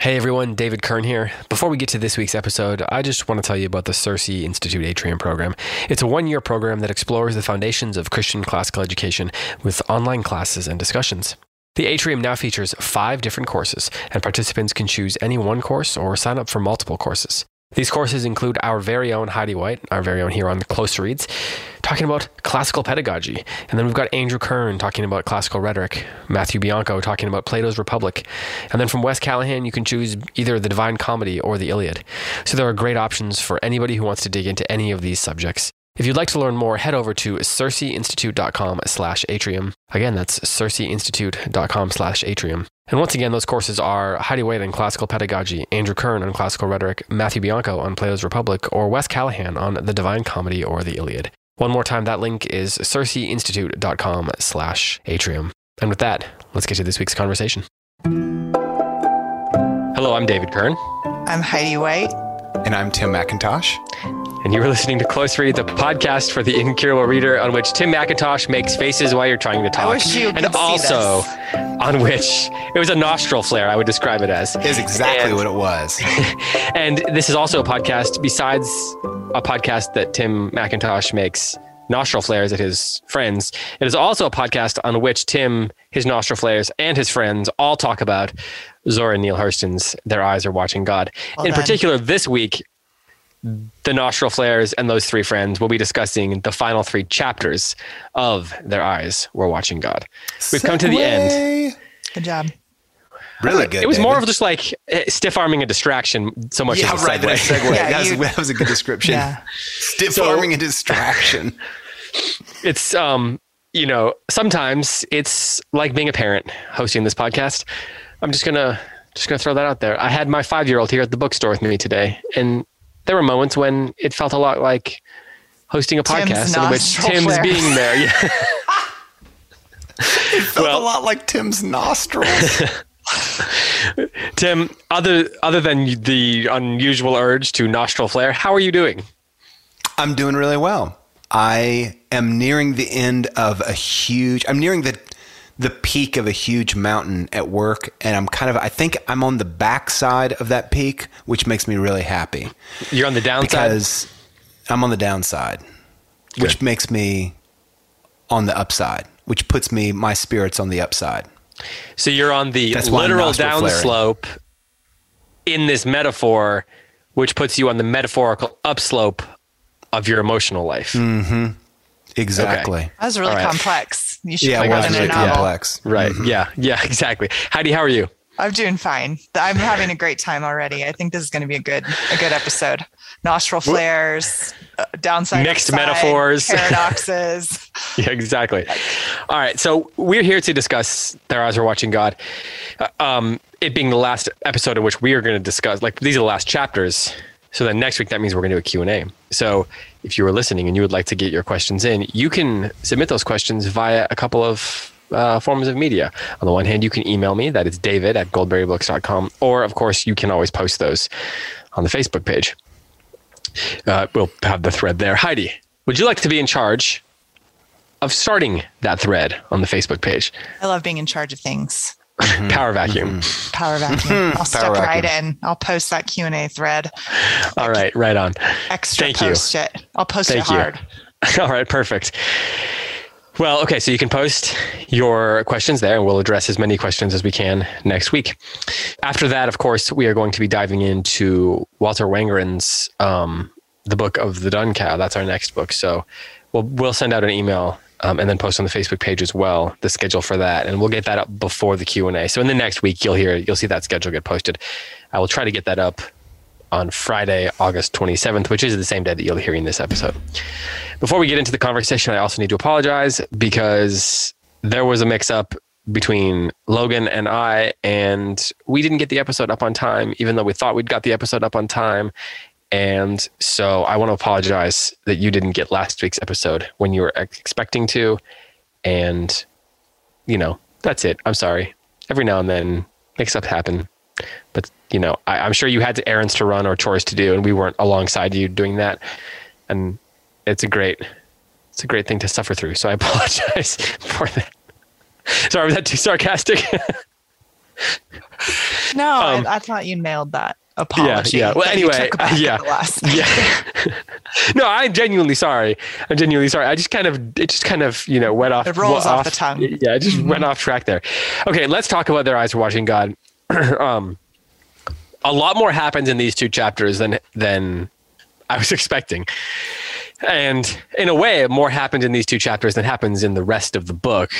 Hey everyone, David Kern here. Before we get to this week's episode, I just want to tell you about the CiRCE Institute Atrium program. It's a one year program that explores the foundations of Christian classical education with online classes and discussions. The Atrium now features five different courses, and participants can choose any one course or sign up for multiple courses. These courses include our very own Heidi White, our very own here on Close Reads, talking about classical pedagogy. And then we've got Andrew Kern talking about classical rhetoric, Matthew Bianco talking about Plato's Republic. And then from Wes Callihan, you can choose either the Divine Comedy or the Iliad. So there are great options for anybody who wants to dig into any of these subjects. If you'd like to learn more, head over to circeinstitute.com slash atrium. Again, that's circeinstitute.com slash atrium. And once again, those courses are Heidi White on classical pedagogy, Andrew Kern on classical rhetoric, Matthew Bianco on Plato's Republic, or Wes Callihan on the Divine Comedy or the Iliad. One more time, that link is circeinstitute.com slash atrium. And with that, let's get to this week's conversation. Hello, I'm David Kern, I'm Heidi White. And I'm Tim McIntosh. And you are listening to Close Read, the podcast for the incurable reader, on which Tim McIntosh makes faces while you're trying to talk. wish you and also on which it was a nostril flare, I would describe it as. Is exactly And- what it was. And this is also a podcast, besides a podcast that Tim McIntosh makes nostril flares at his friends. It is also a podcast on which Tim, his nostril flares, and his friends all talk about Zora Neale Hurston's Their Eyes Are Watching God. In particular, this week, the nostril flares and those three friends will be discussing the final three chapters of Their Eyes Were Watching God. We've come to the end. Good job. Really good. It was more of just like eh, stiff arming a distraction so much yeah, as a right. segue. That segue. Yeah, that, was, you- that was a good description. Yeah. Stiff So- arming a distraction. it's um you know sometimes it's like being a parent hosting this podcast i'm just gonna just gonna throw that out there i had my five year old here at the bookstore with me today and there were moments when it felt a lot like hosting a Tim's podcast in which nostril tim's flares. being there yeah Felt Well- a lot like Tim's nostrils. tim other other than the unusual urge to nostril flare how are you doing I'm doing really well. I am nearing the end of a huge. I'm nearing the the peak of a huge mountain at work, and I'm kind of. I think I'm on the backside of that peak, which makes me really happy you're on the downside because I'm on the downside, which makes me on the upside, which puts me my spirits on the upside. so you're on the That's literal downslope in this metaphor which puts you on the metaphorical upslope of your emotional life Mm-hmm. Exactly. That was really All right. complex. You should Yeah, put it was in a really novel. complex. Right. Yeah. Yeah. Exactly. Heidi, how are you? I'm doing fine. I'm having a great time already. I think this is going to be a good a good episode. Nostril flares, uh, downside, Mixed upside, metaphors. paradoxes. Yeah. Exactly. All right. So we're here to discuss "Their Eyes Are Watching God." Uh, Um, it being the last episode in which we are going to discuss, like these are the last chapters. So then next week, that means we're going to do a Q and A. So if you were listening and you would like to get your questions in, you can submit those questions via a couple of uh, forms of media. On the one hand, you can email me. That is david at goldberrybooks.com. Or, of course, you can always post those on the Facebook page. Uh, we'll have the thread there. Heidi, would you like to be in charge of starting that thread on the Facebook page? I love being in charge of things. Power vacuum. Power vacuum. I'll step Power right in. I'll post that Q and A thread. All right, right on. Extra Thank you. it. I'll post Thank it you. All right, perfect. Well, okay, so you can post your questions there, and we'll address as many questions as we can next week. After that, of course, we are going to be diving into Walter Wangerin's um, The Book of the Dun Cow. That's our next book. So we'll, we'll send out an email um, and then post on the Facebook page as well the schedule for that, and we'll get that up before the Q and A. So in the next week, you'll hear you'll see that schedule get posted. I will try to get that up on Friday, August 27th, which is the same day that you'll be hearing this episode. Before we get into the conversation, I also need to apologize because there was a mix up between Logan and I, and we didn't get the episode up on time, even though we thought we'd got the episode up on time. And so I want to apologize that you didn't get last week's episode when you were expecting to. And, you know, that's it. I'm sorry. Every now and then, mix ups happen. But, you know, I, am sure you had errands to run or chores to do, and we weren't alongside you doing that. And it's a great, it's a great thing to suffer through. So I apologize for that. Sorry, was that too sarcastic? no, um, I, I, thought you nailed that apology. Yeah, yeah. Well, anyway, uh, yeah, yeah. no, I'm genuinely sorry. I'm genuinely sorry. I just kind of, it just kind of, you know, went off. It rolls off, off the tongue. Yeah, it just mm-hmm. went off track there. Okay, let's talk about their eyes watching God. um, a lot more happens in these two chapters than than I was expecting. And in a way, more happened in these two chapters than happens in the rest of the book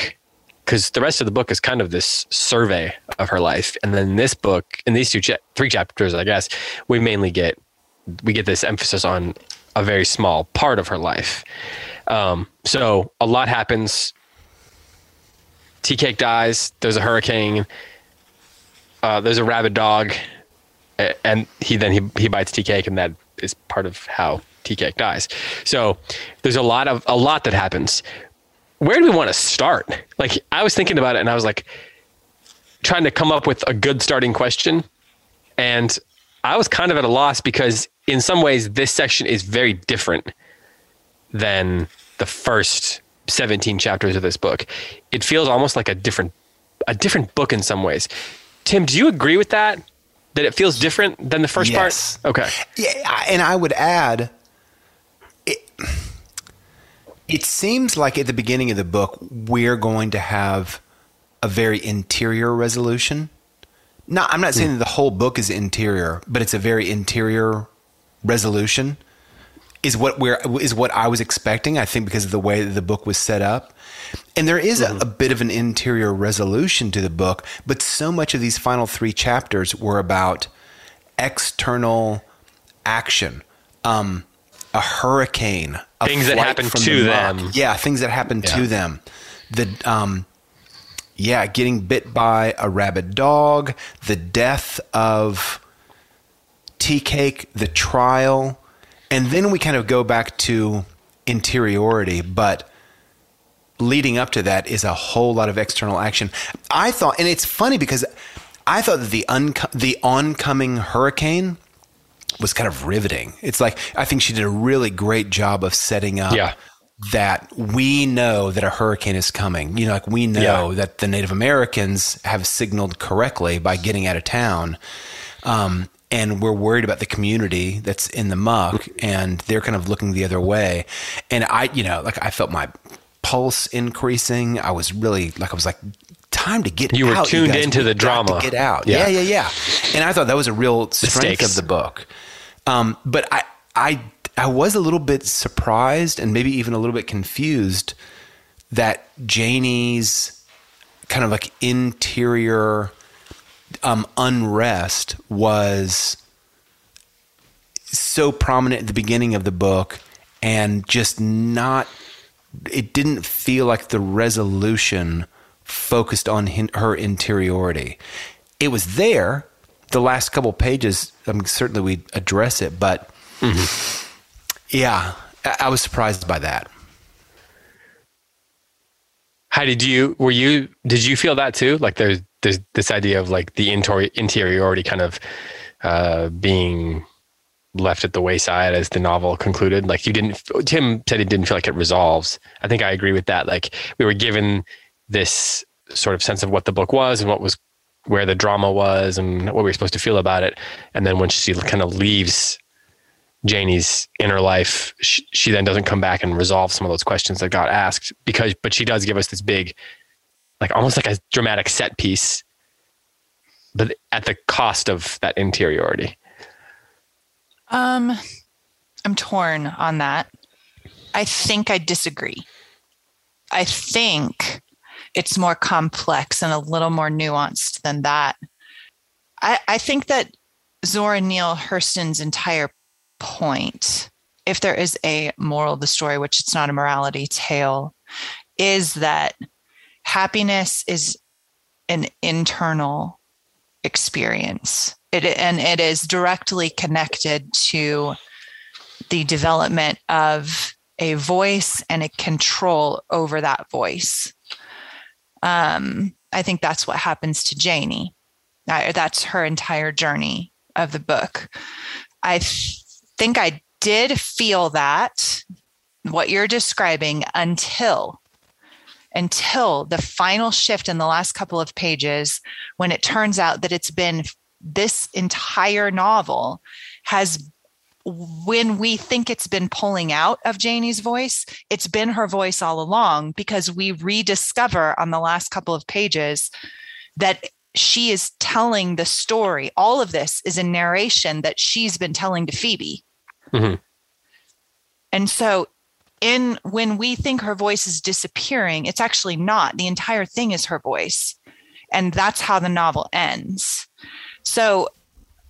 because the rest of the book is kind of this survey of her life, and then this book, in these two cha- three chapters, I guess, we mainly get we get this emphasis on a very small part of her life. Um, so a lot happens. Tea cake dies. There's a hurricane. Uh, there's a rabid dog, and he then he he bites tea cake, and that is part of how tea cake dies. So there's a lot of a lot that happens where do we want to start? Like, I was thinking about it and I was like, trying to come up with a good starting question. And I was kind of at a loss because, in some ways, this section is very different than the first 17 chapters of this book. It feels almost like a different a different book in some ways. Tim, do you agree with that? That it feels different than the first yes. part? Okay. Yeah, and I would add it, it seems like at the beginning of the book, we're going to have a very interior resolution. No, I'm not saying mm. that the whole book is interior, but it's a very interior resolution. Is what we're is what I was expecting. I think because of the way that the book was set up, and there is mm-hmm. a, a bit of an interior resolution to the book. But so much of these final three chapters were about external action. Um, a hurricane, a things that happen to the them. Yeah, things that happen yeah. to them. The um, yeah, getting bit by a rabid dog, the death of tea cake, the trial, and then we kind of go back to interiority, but leading up to that is a whole lot of external action. I thought, and it's funny because I thought that the unco- the oncoming hurricane was kind of riveting. It's like I think she did a really great job of setting up yeah. that we know that a hurricane is coming. You know, like we know yeah. that the Native Americans have signaled correctly by getting out of town. Um, and we're worried about the community that's in the muck and they're kind of looking the other way. And I, you know, like I felt my pulse increasing. I was really like, I was like, time to get you out. were tuned into the drama. get out. Yeah. yeah, yeah, yeah. And I thought that was a real strength of the book. Um, but I, I, I was a little bit surprised and maybe even a little bit confused that Janie's kind of like interior um, unrest was so prominent at the beginning of the book and just not it didn't feel like the resolution focused on her interiority. It was there the last couple pages, I mean, certainly we address it, but mm-hmm. yeah, I was surprised by that. How did you, were you, did you feel that too? Like there's, there's this idea of like the interiority kind of uh, being left at the wayside as the novel concluded. Like you didn't, Tim said he didn't feel like it resolves. I think I agree with that. Like we were given this sort of sense of what the book was and what was where the drama was and what we were supposed to feel about it. And then when she kind of leaves Janie's inner life, she, she, then doesn't come back and resolve some of those questions that got asked because, but she does give us this big, like almost like a dramatic set piece, but at the cost of that interiority. Um, I'm torn on that. I think I disagree. I think it's more complex and a little more nuanced than that. I, I think that Zora Neale Hurston's entire point, if there is a moral of the story, which it's not a morality tale, is that happiness is an internal experience. It, and it is directly connected to the development of a voice and a control over that voice. Um, I think that's what happens to Janie. that's her entire journey of the book. I th- think I did feel that what you're describing until until the final shift in the last couple of pages when it turns out that it's been this entire novel has when we think it's been pulling out of Janie's voice, it's been her voice all along because we rediscover on the last couple of pages that she is telling the story. All of this is a narration that she's been telling to Phoebe. Mm-hmm. And so in when we think her voice is disappearing, it's actually not. The entire thing is her voice. And that's how the novel ends. So,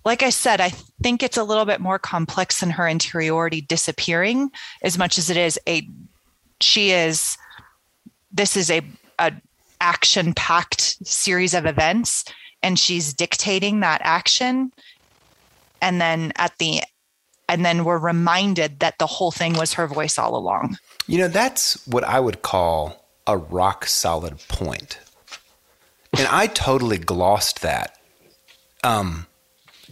like I said, I think it's a little bit more complex than her interiority disappearing as much as it is a she is this is a, a action packed series of events and she's dictating that action and then at the and then we're reminded that the whole thing was her voice all along. You know, that's what I would call a rock solid point. And I totally glossed that. Um,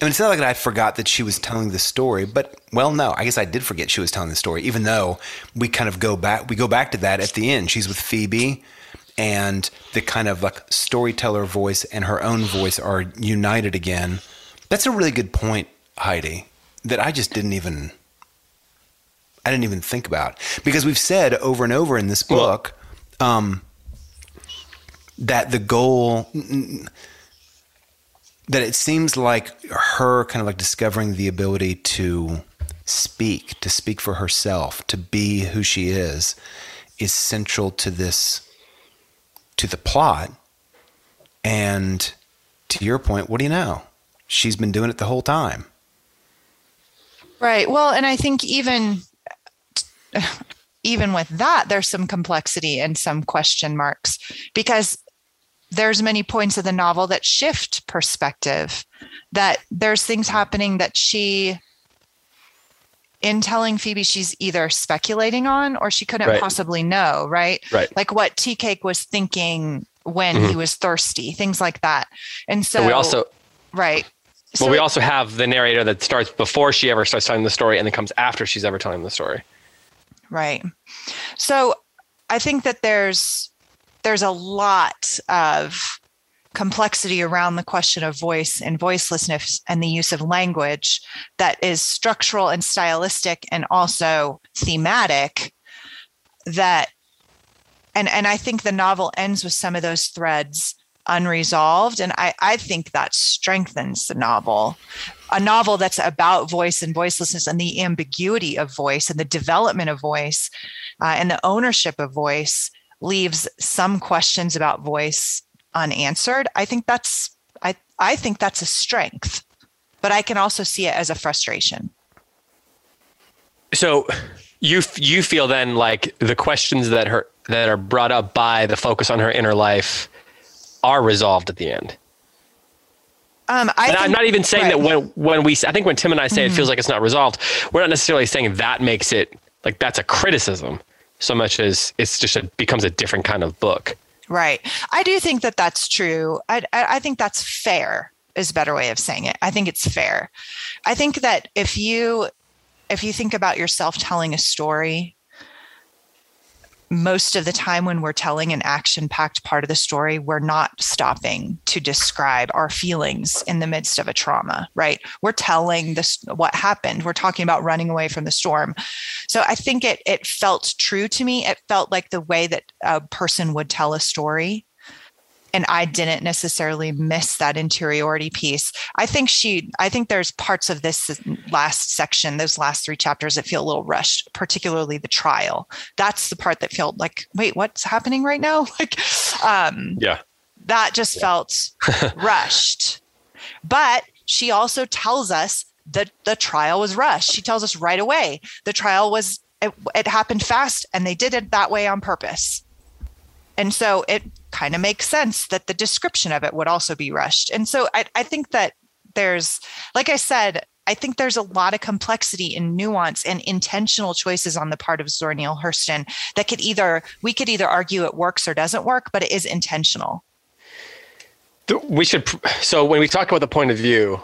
I mean, it's not like I forgot that she was telling the story, but well, no, I guess I did forget she was telling the story, even though we kind of go back, we go back to that at the end. She's with Phoebe and the kind of like storyteller voice and her own voice are united again. That's a really good point, Heidi that I just didn't even I didn't even think about because we've said over and over in this book um, that the goal that it seems like her kind of like discovering the ability to speak, to speak for herself, to be who she is, is central to this to the plot. And to your point, what do you know? She's been doing it the whole time. Right. Well, and I think even even with that there's some complexity and some question marks because there's many points of the novel that shift perspective that there's things happening that she in telling Phoebe she's either speculating on or she couldn't right. possibly know, right? Right. Like what tea cake was thinking when mm-hmm. he was thirsty, things like that. And so and we also right. So but we also have the narrator that starts before she ever starts telling the story and then comes after she's ever telling the story. Right. So I think that there's there's a lot of complexity around the question of voice and voicelessness and the use of language that is structural and stylistic and also thematic that and and I think the novel ends with some of those threads unresolved. And I, I think that strengthens the novel. A novel that's about voice and voicelessness and the ambiguity of voice and the development of voice uh, and the ownership of voice leaves some questions about voice unanswered. I think that's I, I think that's a strength, but I can also see it as a frustration. So you you feel then like the questions that her that are brought up by the focus on her inner life are resolved at the end. Um, I am not even saying right. that when when we I think when Tim and I say mm-hmm. it feels like it's not resolved, we're not necessarily saying that makes it like that's a criticism so much as it's just a, becomes a different kind of book. Right. I do think that that's true. I I think that's fair is a better way of saying it. I think it's fair. I think that if you if you think about yourself telling a story most of the time when we're telling an action packed part of the story, we're not stopping to describe our feelings in the midst of a trauma, right? We're telling this what happened. We're talking about running away from the storm. So I think it it felt true to me. It felt like the way that a person would tell a story and I didn't necessarily miss that interiority piece. I think she, I think there's parts of this last section, those last three chapters that feel a little rushed, particularly the trial. That's the part that felt like, wait, what's happening right now? Like, um, yeah, that just yeah. felt rushed. But she also tells us that the trial was rushed. She tells us right away the trial was, it, it happened fast and they did it that way on purpose. And so it kind of makes sense that the description of it would also be rushed. And so I, I think that there's, like I said, I think there's a lot of complexity and nuance and intentional choices on the part of Zora Neale Hurston that could either, we could either argue it works or doesn't work, but it is intentional. We should, so when we talk about the point of view,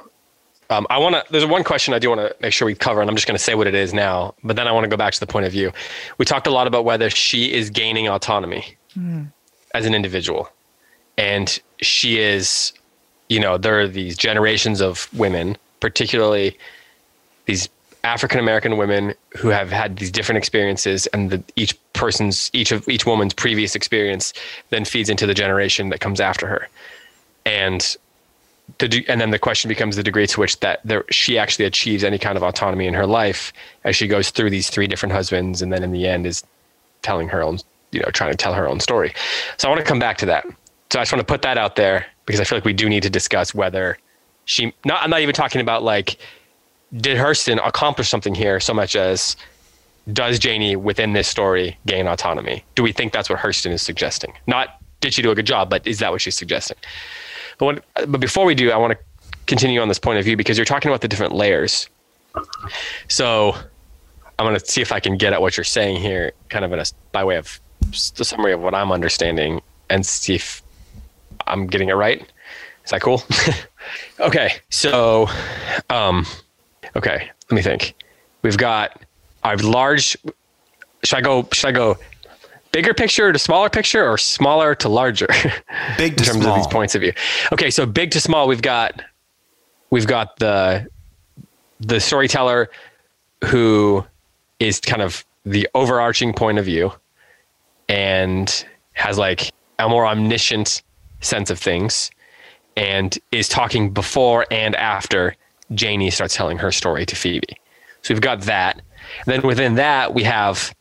um, I want to. There's one question I do want to make sure we cover, and I'm just going to say what it is now. But then I want to go back to the point of view. We talked a lot about whether she is gaining autonomy mm. As an individual, and she is. You know, there are these generations of women, particularly these African American women who have had these different experiences, and the, each person's, each of each woman's previous experience, then feeds into the generation that comes after her, and the and then the question becomes the degree to which that there, she actually achieves any kind of autonomy in her life as she goes through these three different husbands and then in the end is telling her own you know trying to tell her own story. So i want to come back to that. So i just want to put that out there because i feel like we do need to discuss whether she not i'm not even talking about like did hurston accomplish something here so much as does janie within this story gain autonomy? Do we think that's what hurston is suggesting? Not did she do a good job but is that what she's suggesting? But, when, but before we do, I want to continue on this point of view because you're talking about the different layers. So I'm going to see if I can get at what you're saying here, kind of in a by way of the summary of what I'm understanding, and see if I'm getting it right. Is that cool? okay, so um, okay, let me think. We've got I've large. Should I go? Should I go bigger picture to smaller picture or smaller to larger? Big to in terms small. of these points of view. Okay, so big to small, we've got we've got the the storyteller who is kind of the overarching point of view and has like a more omniscient sense of things and is talking before and after Janie starts telling her story to Phoebe. So we've got that. then within that, we have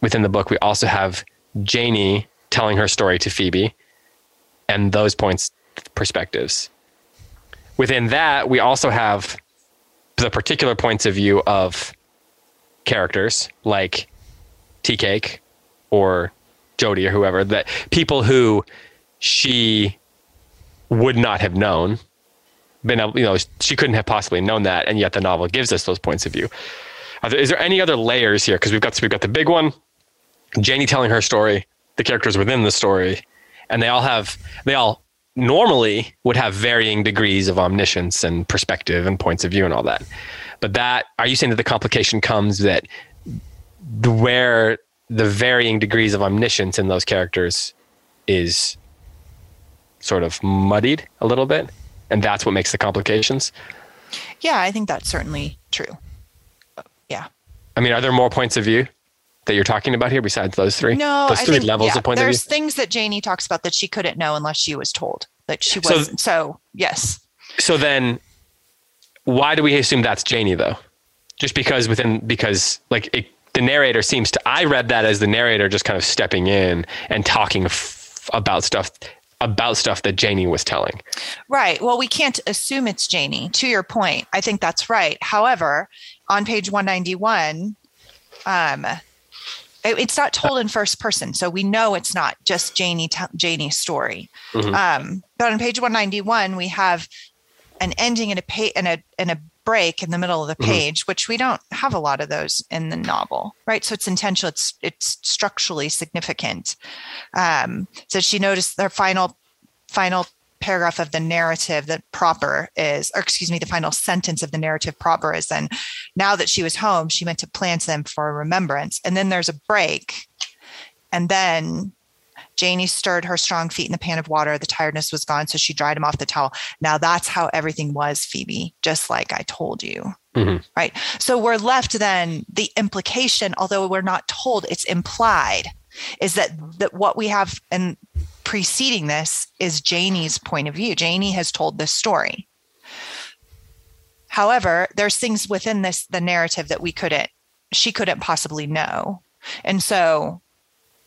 within the book, we also have Janie telling her story to Phoebe and those points perspectives. Within that, we also have the particular points of view of characters like Tea Cake or Jody or whoever, that people who she would not have known. Been, able, you know, she couldn't have possibly known that, and yet the novel gives us those points of view. There, is there any other layers here? Because we've got we've got the big one, Janie telling her story, the characters within the story, and they all have they all normally would have varying degrees of omniscience and perspective and points of view and all that. But that are you saying that the complication comes that where the varying degrees of omniscience in those characters is sort of muddied a little bit and that's what makes the complications? Yeah, I think that's certainly true. Yeah. I mean, are there more points of view? that you're talking about here besides those three? No, those three think, levels yeah, of point of view. There's things that Janie talks about that she couldn't know unless she was told that she wasn't. So, so yes. So then, why do we assume that's Janie though? Just because within because like it, the narrator seems to I read that as the narrator just kind of stepping in and talking f- about stuff about stuff that Janie was telling. Right. Well, we can't assume it's Janie. To your point, I think that's right. However, on page 191, um, it's not told in first person, so we know it's not just Janie t- Janie's story. Mm-hmm. Um, but on page 191, we have an ending and a pa- and a and a break in the middle of the mm-hmm. page, mm-hmm. which we don't have a lot of those in the novel, right? So it's intentional. It's it's structurally significant. Um, so she noticed their final final paragraph of the narrative that proper is, or excuse me, the final sentence of the narrative proper is then now that she was home, she meant to plant them for remembrance. And then there's a break. And then Janie stirred her strong feet in the pan of water. The tiredness was gone, so she dried him off the towel. Now that's how everything was, Phoebe, just like I told you. Mm-hmm. Right. So we're left then the implication, although we're not told, it's implied, is that that what we have and preceding this is Janie's point of view. Janie has told this story. However, there's things within this the narrative that we couldn't she couldn't possibly know. And so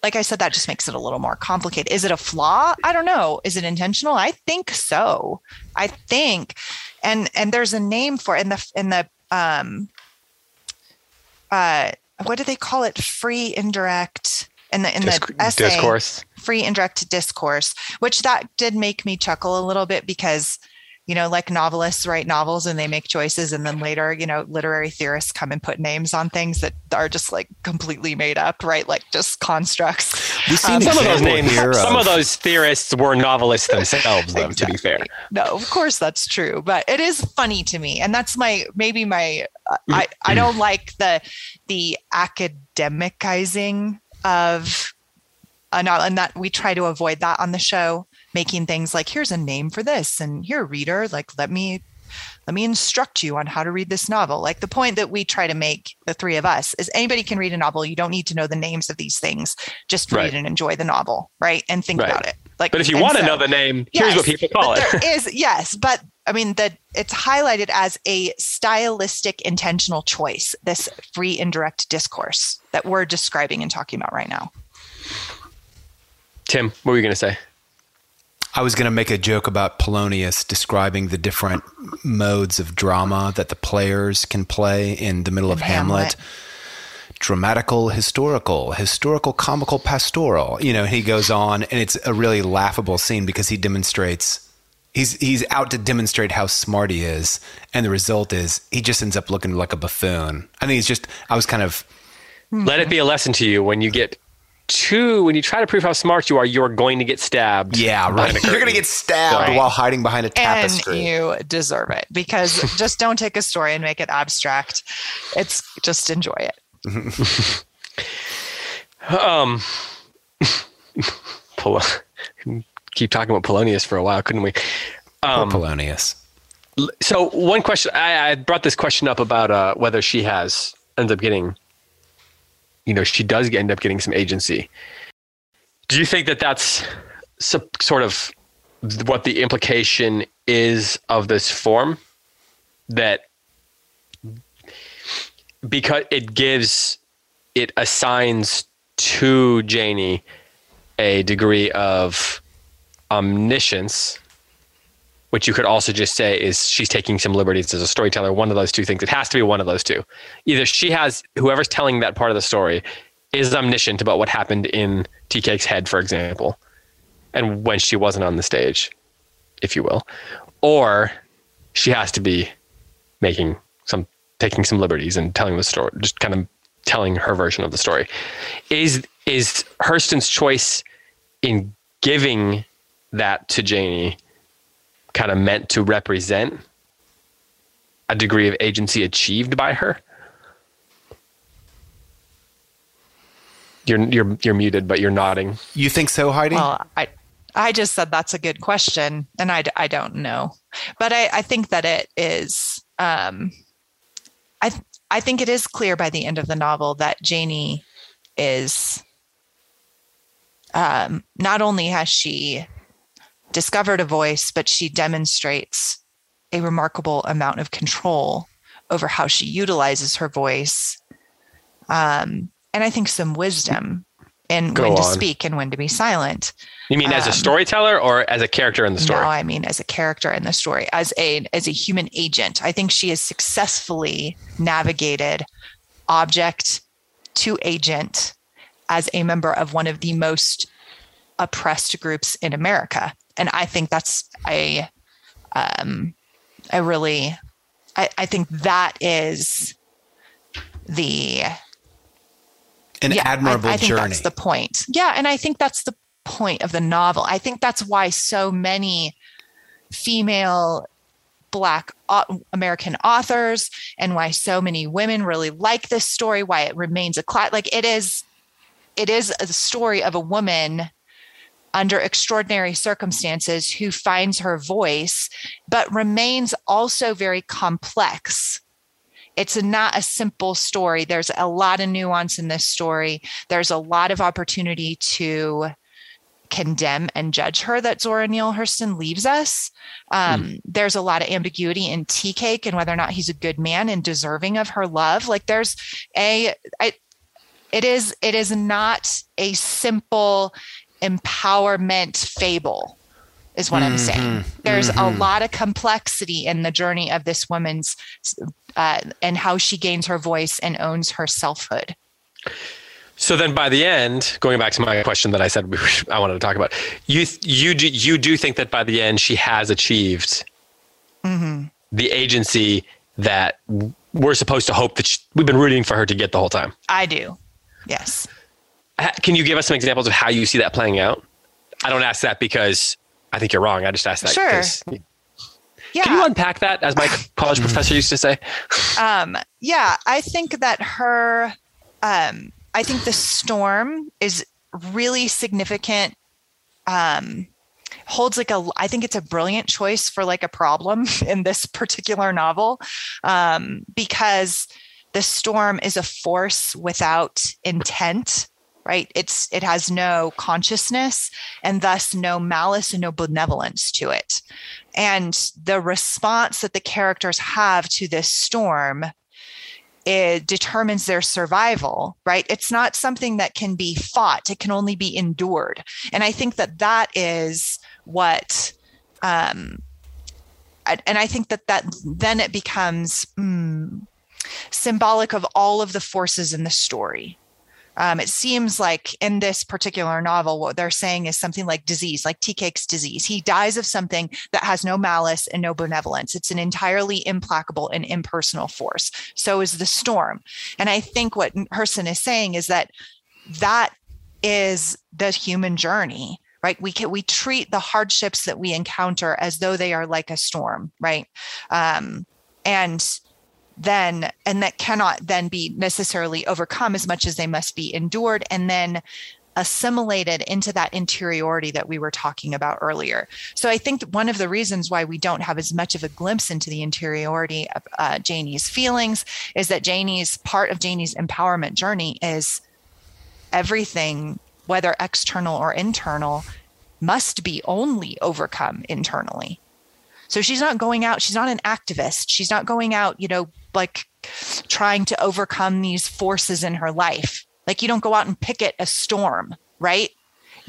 like I said that just makes it a little more complicated. Is it a flaw? I don't know. Is it intentional? I think so. I think and and there's a name for it in the in the um uh what do they call it? Free indirect in the in Disc- the essay discourse. free indirect discourse which that did make me chuckle a little bit because you know like novelists write novels and they make choices and then later you know literary theorists come and put names on things that are just like completely made up right? Like just constructs. We see Um, Some of those names, here some of- of those theorists were novelists themselves, though. To be fair, No, of course that's true, but it is funny to me, and that's my maybe my uh, I I don't like the the academicizing of a novel, and that we try to avoid that on the show, making things like here's a name for this, and here reader, like let me let me instruct you on how to read this novel. Like the point that we try to make the three of us is anybody can read a novel. You don't need to know the names of these things. Just read Right. and enjoy the novel, right? And think Right. about it. Like, but if you want to know the name, here's what people call it. There is yes, but I mean that it's highlighted as a stylistic intentional choice. This free indirect discourse that we're describing and talking about right now. Tim, what were you going to say? I was going to make a joke about Polonius describing the different modes of drama that the players can play in the middle of Hamlet. Hamlet. Dramatical, historical, historical, comical, pastoral. You know, he goes on, and it's a really laughable scene because he demonstrates he's he's out to demonstrate how smart he is, and the result is he just ends up looking like a buffoon. I think he's just I was kind of Let it be a lesson to you when you get too, when you try to prove how smart you are, you're going to get stabbed. yeah right. You're gonna get stabbed Right. while hiding behind a tapestry. And you deserve it because just don't take a story and make it abstract. It's just enjoy it. Um, Pol- keep talking about Polonius for a while, couldn't we? Poor Polonius. So one question, I, I brought this question up about uh, whether she has ends up getting, you know, she does end up getting some agency. Do you think that that's sort of what the implication is of this form? That because it gives, it assigns to Janie a degree of omniscience which you could also just say is she's taking some liberties as a storyteller. One of those two things. It has to be one of those two. Either she has whoever's telling that part of the story is omniscient about what happened in Cake's head, for example, and when she wasn't on the stage, if you will, or she has to be making some taking some liberties and telling the story, just kind of telling her version of the story. Is is Hurston's choice in giving that to Janie? Kind of meant to represent a degree of agency achieved by her? You're you're you're muted, but you're nodding. You think so, Heidi? Well, I I just said that's a good question, and I, I don't know, but I, I think that it is. Um, I I think it is clear by the end of the novel that Janie is. Um, not only has she discovered a voice, but she demonstrates a remarkable amount of control over how she utilizes her voice, um, and I think some wisdom in Go when to on. speak and when to be silent. You mean as a Um, storyteller or as a character in the story? No, I mean as a character in the story, as a as a human agent. I think she has successfully navigated object to agent as a member of one of the most oppressed groups in America, and I think that's a um, a really, I, I think that is the An yeah, admirable I, I think journey. that's the point. Yeah, and I think that's the point of the novel. I think that's why so many female black American authors and why so many women really like this story, why it remains a class like it is it is a story of a woman under extraordinary circumstances who finds her voice but remains also very complex it's not a simple story. There's a lot of nuance in this story. There's a lot of opportunity to condemn and judge her that Zora Neale Hurston leaves us. Um, There's a lot of ambiguity in Tea Cake and whether or not he's a good man and deserving of her love. Like there's a, I, it is, it is not a simple empowerment fable is what I'm saying. There's a lot of complexity in the journey of this woman's uh, and how she gains her voice and owns her selfhood. So then, by the end, going back to my question that I said I wanted to talk about, you you do, you do think that by the end she has achieved mm-hmm. the agency that we're supposed to hope that she, we've been rooting for her to get the whole time. I do. Yes. Can you give us some examples of how you see that playing out? I don't ask that because I think you're wrong. I just ask that. Sure. Yeah. Can you unpack that, as my college professor used to say? Um, yeah, I think that her, um, I think the storm is really significant. Um, holds like a, I think it's a brilliant choice for like a problem in this particular novel, um, because the storm is a force without intent right? It's it has no consciousness and thus no malice and no benevolence to it. And the response that the characters have to this storm it determines their survival right? It's not something that can be fought. It can only be endured. And i think that that is what um and i think that that then it becomes mm, symbolic of all of the forces in the story um, it seems like in this particular novel, what they're saying is something like disease, like tea cake's disease. He dies of something that has no malice and no benevolence. It's an entirely implacable and impersonal force. So is the storm. And I think what Hurston is saying is that that is the human journey right we can we treat the hardships that we encounter as though they are like a storm right um, and then and that cannot then be necessarily overcome as much as they must be endured and then assimilated into that interiority that we were talking about earlier. So I think one of the reasons why we don't have as much of a glimpse into the interiority of uh, Janie's feelings is that Janie's part of Janie's empowerment journey is everything, whether external or internal, must be only overcome internally. So she's not going out, she's not an activist. She's not going out, you know, like trying to overcome these forces in her life. Like you don't go out and picket a storm, right?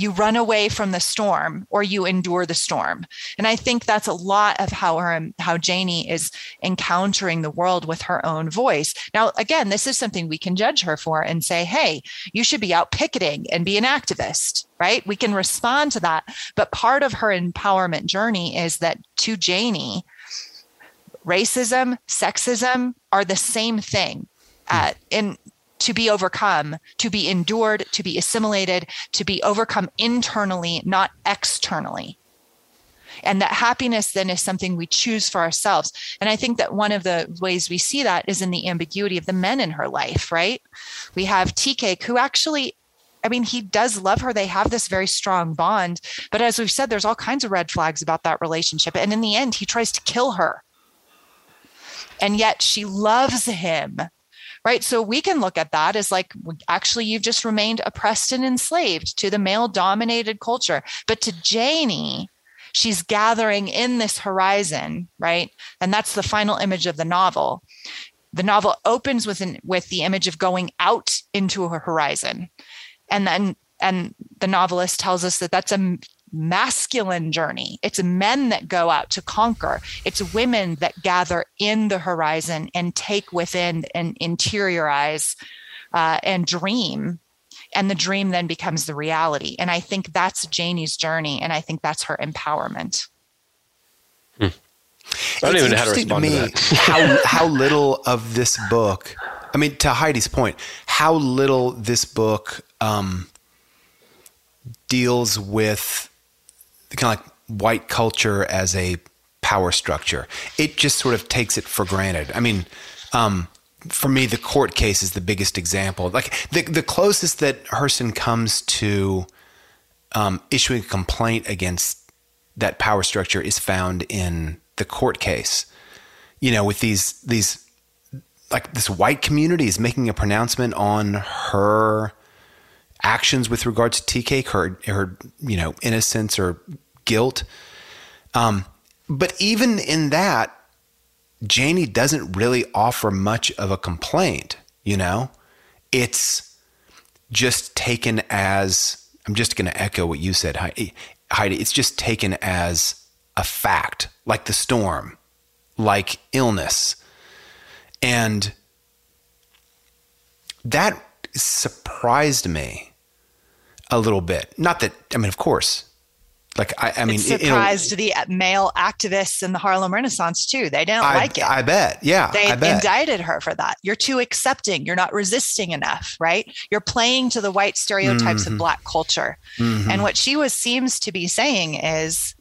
You run away from the storm or you endure the storm. And I think that's a lot of how her, how Janie is encountering the world with her own voice. Now, again, this is something we can judge her for and say, hey, you should be out picketing and be an activist, right? We can respond to that. But part of her empowerment journey is that to Janie, racism, sexism are the same thing. Uh, in to be overcome, to be endured, to be assimilated, to be overcome internally, not externally. And that happiness then is something we choose for ourselves. And I think that one of the ways we see that is in the ambiguity of the men in her life, right? We have Tea Cake, who actually, I mean, he does love her. They have this very strong bond. But as we've said, there's all kinds of red flags about that relationship. And in the end, he tries to kill her. And yet she loves him right? So we can look at that as like, actually, you've just remained oppressed and enslaved to the male dominated culture. But to Janie, she's gathering in this horizon, right? And that's the final image of the novel. The novel opens with an, with the image of going out into a horizon. And then and the novelist tells us that that's a masculine journey. It's men that go out to conquer. It's women that gather in the horizon and take within and interiorize uh, and dream. And the dream then becomes the reality. And I think that's Janie's journey. And I think that's her empowerment. Hmm. I don't it's even know how to respond to, me to how, how little of this book, I mean, to Heidi's point, how little this book um, deals with kind of like white culture as a power structure. It just sort of takes it for granted. I mean, um, for me, the court case is the biggest example. Like the the closest that Hurston comes to um, issuing a complaint against that power structure is found in the court case. You know, with these these like this white community is making a pronouncement on her actions with regards to Tea Cake her her you know innocence or guilt. Um, but even in that, Janie doesn't really offer much of a complaint. You know, it's just taken as I'm just going to echo what you said. Heidi. It's just taken as a fact, like the storm, like illness, and that surprised me a little bit. Not that I mean, of course, like I, I mean, it surprised the male activists in the Harlem Renaissance too. They didn't I, like it. I bet. Yeah, they bet. indicted her for that. You're too accepting. You're not resisting enough, right? You're playing to the white stereotypes mm-hmm. of black culture. Mm-hmm. And what she was seems to be saying is,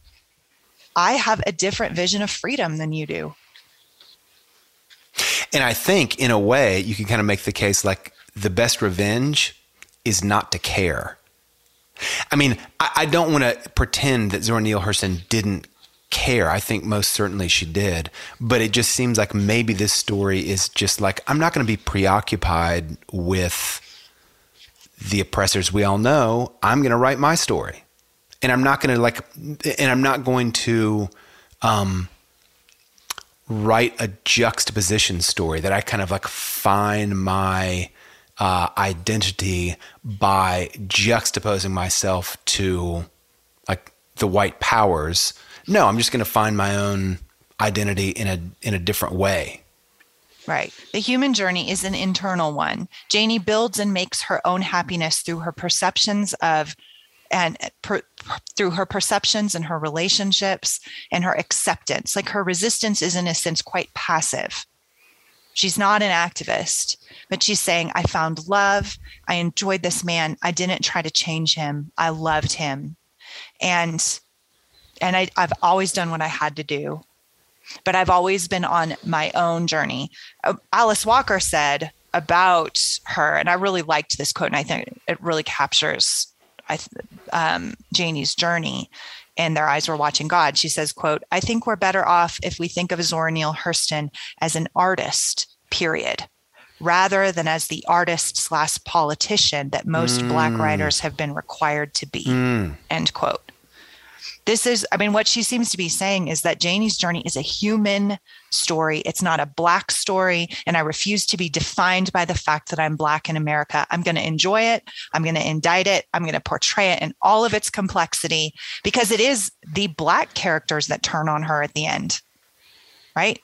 I have a different vision of freedom than you do. And I think, in a way, you can kind of make the case like the best revenge is not to care I mean, I, I don't want to pretend that Zora Neale Hurston didn't care. I think most certainly she did. But it just seems like maybe this story is just like, I'm not going to be preoccupied with the oppressors we all know. I'm going to write my story. And I'm not going to like, and I'm not going to, um, write a juxtaposition story that I kind of like find my uh, identity by juxtaposing myself to like the white powers. No, I'm just going to find my own identity in a in a different way. Right. The human journey is an internal one. Janie builds and makes her own happiness through her perceptions of and per, through her perceptions and her relationships and her acceptance. Like her resistance is in a sense quite passive. She's not an activist, but she's saying, I found love. I enjoyed this man. I didn't try to change him. I loved him. And and I, I've always done what I had to do. But I've always been on my own journey. Uh, Alice Walker said about her, and I really liked this quote, and I think it really captures um, Janie's journey and their eyes were watching God. She says, quote, I think we're better off if we think of Zora Neale Hurston as an artist, period, rather than as the artist slash politician that most mm. black writers have been required to be, mm. end quote this is, I mean, what she seems to be saying is that Janie's journey is a human story. It's not a black story. And I refuse to be defined by the fact that I'm black in America. I'm going to enjoy it. I'm going to indict it. I'm going to portray it in all of its complexity because it is the black characters that turn on her at the end. Right.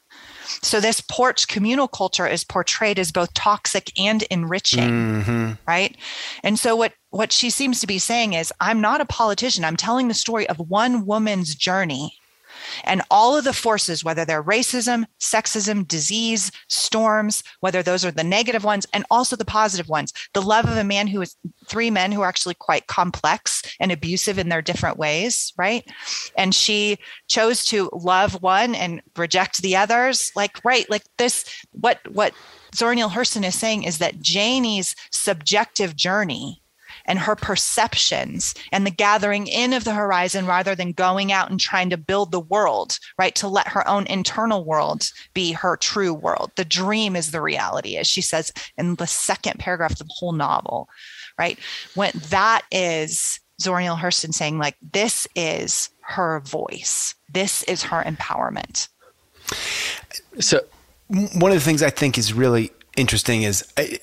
So this porch communal culture is portrayed as both toxic and enriching, mm-hmm. right? And so what what she seems to be saying is I'm not a politician. I'm telling the story of one woman's journey and all of the forces, whether they're racism, sexism, disease, storms, whether those are the negative ones and also the positive ones. The love of a man who is three men who are actually quite complex and abusive in their different ways, right? And she chose to love one and reject the others. Like, right, like this, what, what Zora Neale Hurston is saying is that Janie's subjective journey and her perceptions and the gathering in of the horizon rather than going out and trying to build the world, right? To let her own internal world be her true world. The dream is the reality, as she says in the second paragraph of the whole novel, right? When that is Zora Neale Hurston saying, like, this is her voice, this is her empowerment. So, one of the things I think is really interesting is I,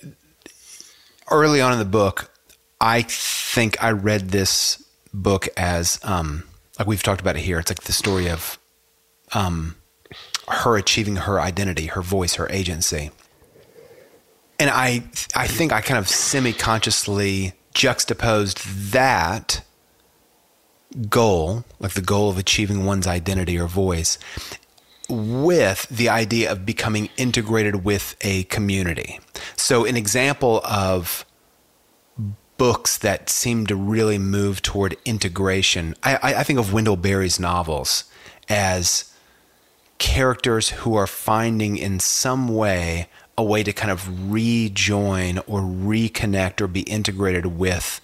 early on in the book, I think I read this book as um, like we've talked about it here. It's like the story of um, her achieving her identity, her voice, her agency. And I I think I kind of semi-consciously juxtaposed that goal, like the goal of achieving one's identity or voice, with the idea of becoming integrated with a community. So, an example of books that seem to really move toward integration. I, I think of Wendell Berry's novels as characters who are finding in some way a way to kind of rejoin or reconnect or be integrated with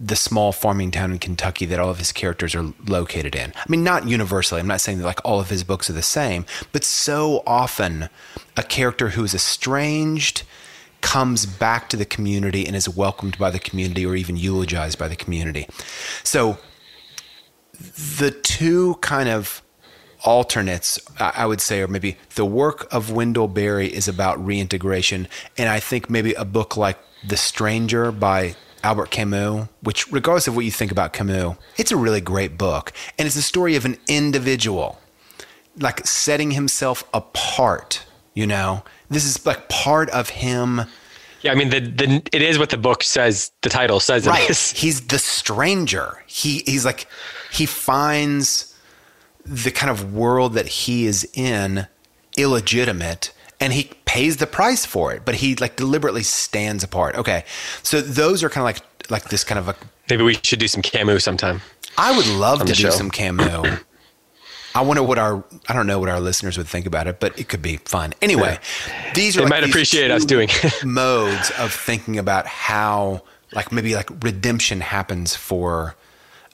the small farming town in Kentucky that all of his characters are located in. I mean, not universally. I'm not saying that like all of his books are the same, but so often a character who is estranged comes back to the community and is welcomed by the community or even eulogized by the community. So the two kind of alternates, I would say, or maybe the work of Wendell Berry is about reintegration. And I think maybe a book like The Stranger by Albert Camus, which, regardless of what you think about Camus, it's a really great book. And it's the story of an individual, like setting himself apart, you know, this is like part of him Yeah, I mean, the, the it is what the book says. The title says right. it is. He's the stranger. He he's like he finds the kind of world that he is in illegitimate and he pays the price for it but he like deliberately stands apart okay so those are kind of like like this kind of a maybe we should do some camus sometime i would love to do show. some camus I wonder what our I don't know what our listeners would think about it, but it could be fun. Anyway, these are they like might appreciate us doing modes of thinking about how like maybe like redemption happens for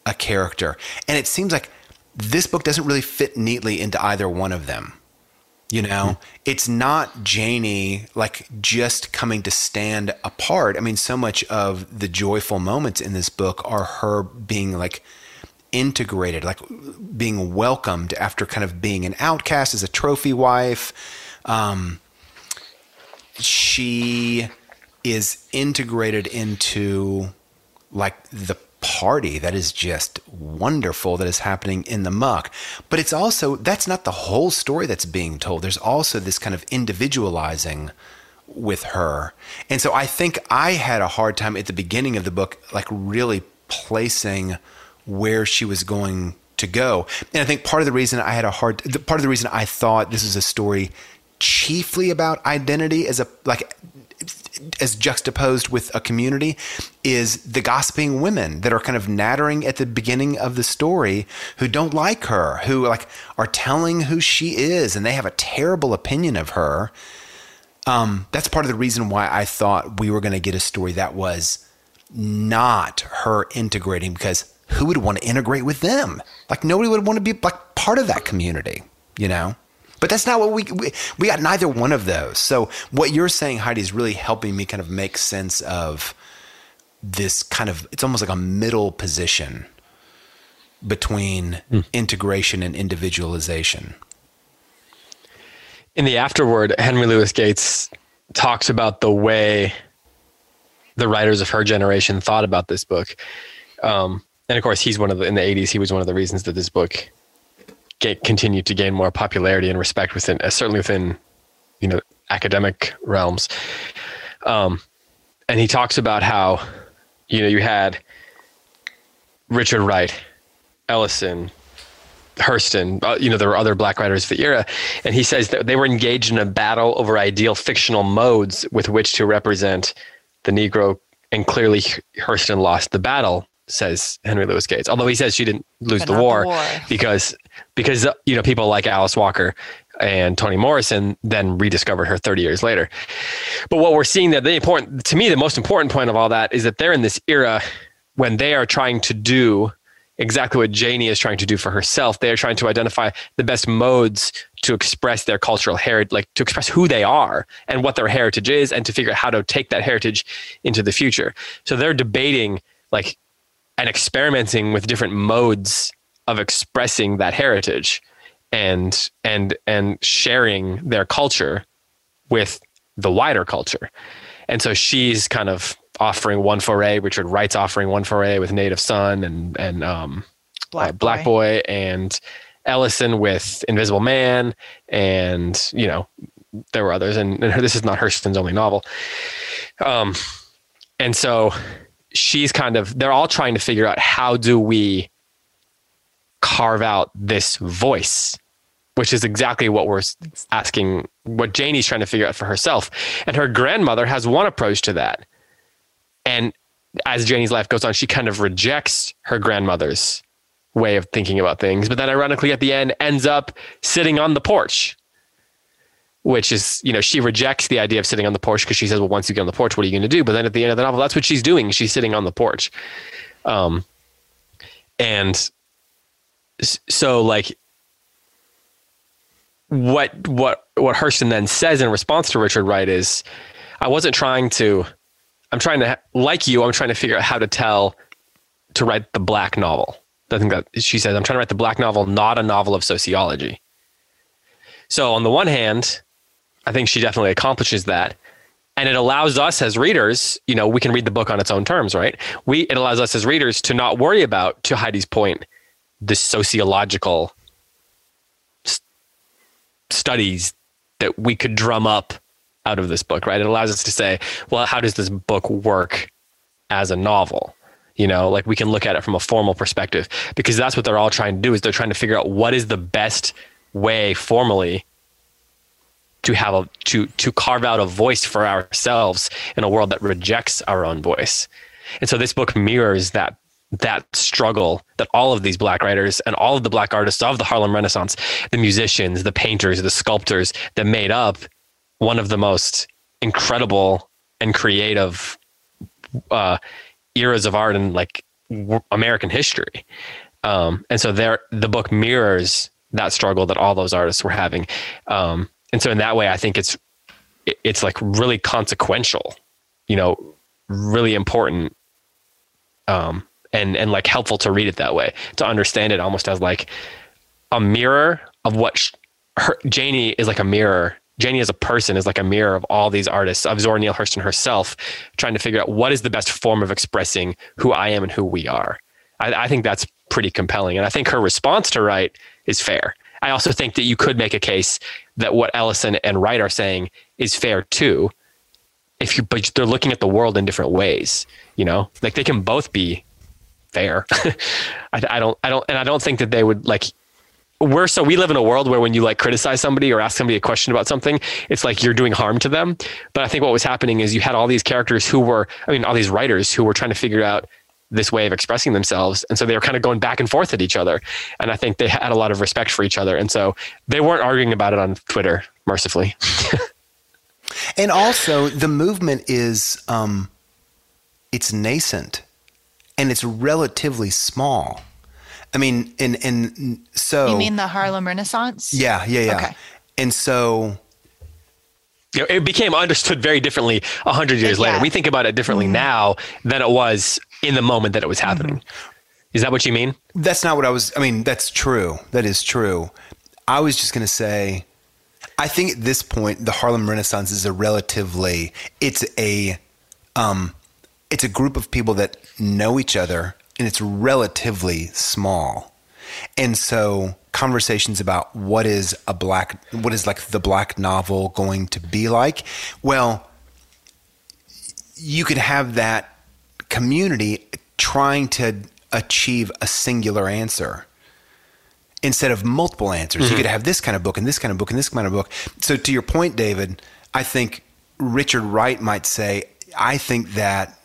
a character. And it seems like this book doesn't really fit neatly into either one of them. You know, mm. it's not Janie like just coming to stand apart. I mean, so much of the joyful moments in this book are her being like integrated, like being welcomed after kind of being an outcast as a trophy wife. Um, she is integrated into like the party that is just wonderful that is happening in the muck. But it's also, that's not the whole story that's being told. There's also this kind of individualizing with her. And so I think I had a hard time at the beginning of the book, like really placing where she was going to go. And I think part of the reason I had a hard part of the reason I thought this is a story chiefly about identity as a like as juxtaposed with a community is the gossiping women that are kind of nattering at the beginning of the story who don't like her, who like are telling who she is and they have a terrible opinion of her. Um, that's part of the reason why I thought we were going to get a story that was not her integrating because who would want to integrate with them? Like nobody would want to be like part of that community, you know? But that's not what we, we, we got neither one of those. So what you're saying, Heidi, is really helping me kind of make sense of this kind of it's almost like a middle position between mm. integration and individualization. In the afterword, Henry Louis Gates talks about the way the writers of her generation thought about this book. Um, and of course, he's one of the in the '80s. He was one of the reasons that this book get, continued to gain more popularity and respect within, uh, certainly within, you know, academic realms. Um, and he talks about how, you know, you had Richard Wright, Ellison, Hurston, uh, you know, there were other black writers of the era. And he says that they were engaged in a battle over ideal fictional modes with which to represent the Negro. And clearly, Hurston lost the battle says Henry Louis Gates. Although he says she didn't lose the war, the war, because because you know people like Alice Walker and Toni Morrison then rediscovered her 30 years later. But what we're seeing that the important to me the most important point of all that is that they're in this era when they are trying to do exactly what Janie is trying to do for herself. They are trying to identify the best modes to express their cultural heritage, like to express who they are and what their heritage is, and to figure out how to take that heritage into the future. So they're debating like and experimenting with different modes of expressing that heritage and and and sharing their culture with the wider culture. And so she's kind of offering one foray. Richard Wright's offering one foray with Native Son and and um, Black, uh, Black Boy. Boy and Ellison with Invisible Man, and you know there were others. And, and this is not Hurston's only novel. Um, and so she's kind of they're all trying to figure out how do we carve out this voice which is exactly what we're asking what janie's trying to figure out for herself. And her grandmother has one approach to that. And as janie's life goes on she kind of rejects her grandmother's way of thinking about things but then ironically at the end ends up sitting on the porch which is, you know, she rejects the idea of sitting on the porch because she says, well, once you get on the porch, what are you going to do? But then at the end of the novel, that's what she's doing. She's sitting on the porch. Um, and so like what, what, what Hurston then says in response to Richard Wright is, I wasn't trying to, I'm trying to, like you, I'm trying to figure out how to tell, to write the black novel. I think that she says, I'm trying to write the black novel, not a novel of sociology. So on the one hand, I think she definitely accomplishes that. And it allows us as readers, you know, we can read the book on its own terms, right? We it allows us as readers to not worry about, to Heidi's point, the sociological st- studies that we could drum up out of this book, right? It allows us to say, well, how does this book work as a novel? You know, like we can look at it from a formal perspective because that's what they're all trying to do is they're trying to figure out what is the best way formally to have a to to carve out a voice for ourselves in a world that rejects our own voice. And so this book mirrors that that struggle that all of these black writers and all of the black artists of the Harlem Renaissance, the musicians, the painters, the sculptors that made up one of the most incredible and creative uh, eras of art in like American history. Um, and so there, the book mirrors that struggle that all those artists were having. Um, and so in that way, I think it's it's like really consequential, you know, really important, um, and and like helpful to read it that way to understand it almost as like a mirror of what sh- her, Janie is like a mirror. Janie as a person is like a mirror of all these artists, of Zora Neale Hurston herself, trying to figure out what is the best form of expressing who I am and who we are. I, I think that's pretty compelling, and I think her response to Wright is fair. I also think that you could make a case that what Ellison and Wright are saying is fair too. If you, but they're looking at the world in different ways, you know, like they can both be fair. I, I don't, I don't, and I don't think that they would like. We're so we live in a world where when you like criticize somebody or ask somebody a question about something, it's like you're doing harm to them. But I think what was happening is you had all these characters who were, I mean, all these writers who were trying to figure out this way of expressing themselves. And so they were kind of going back and forth at each other. And I think they had a lot of respect for each other. And so they weren't arguing about it on Twitter, mercifully. and also the movement is um, it's nascent and it's relatively small. I mean, and and so you mean the Harlem Renaissance? Yeah, yeah, yeah. Okay. And so you know, it became understood very differently a hundred years yeah. later. We think about it differently mm-hmm. now than it was in the moment that it was happening. Mm-hmm. Is that what you mean? That's not what I was. I mean, that's true. That is true. I was just going to say, I think at this point, the Harlem Renaissance is a relatively, it's a, um, it's a group of people that know each other and it's relatively small. And so conversations about what is a black, what is like the black novel going to be like? Well, you could have that community trying to achieve a singular answer instead of multiple answers. Mm-hmm. You could have this kind of book and this kind of book and this kind of book. So, to your point, David, I think Richard Wright might say, I think that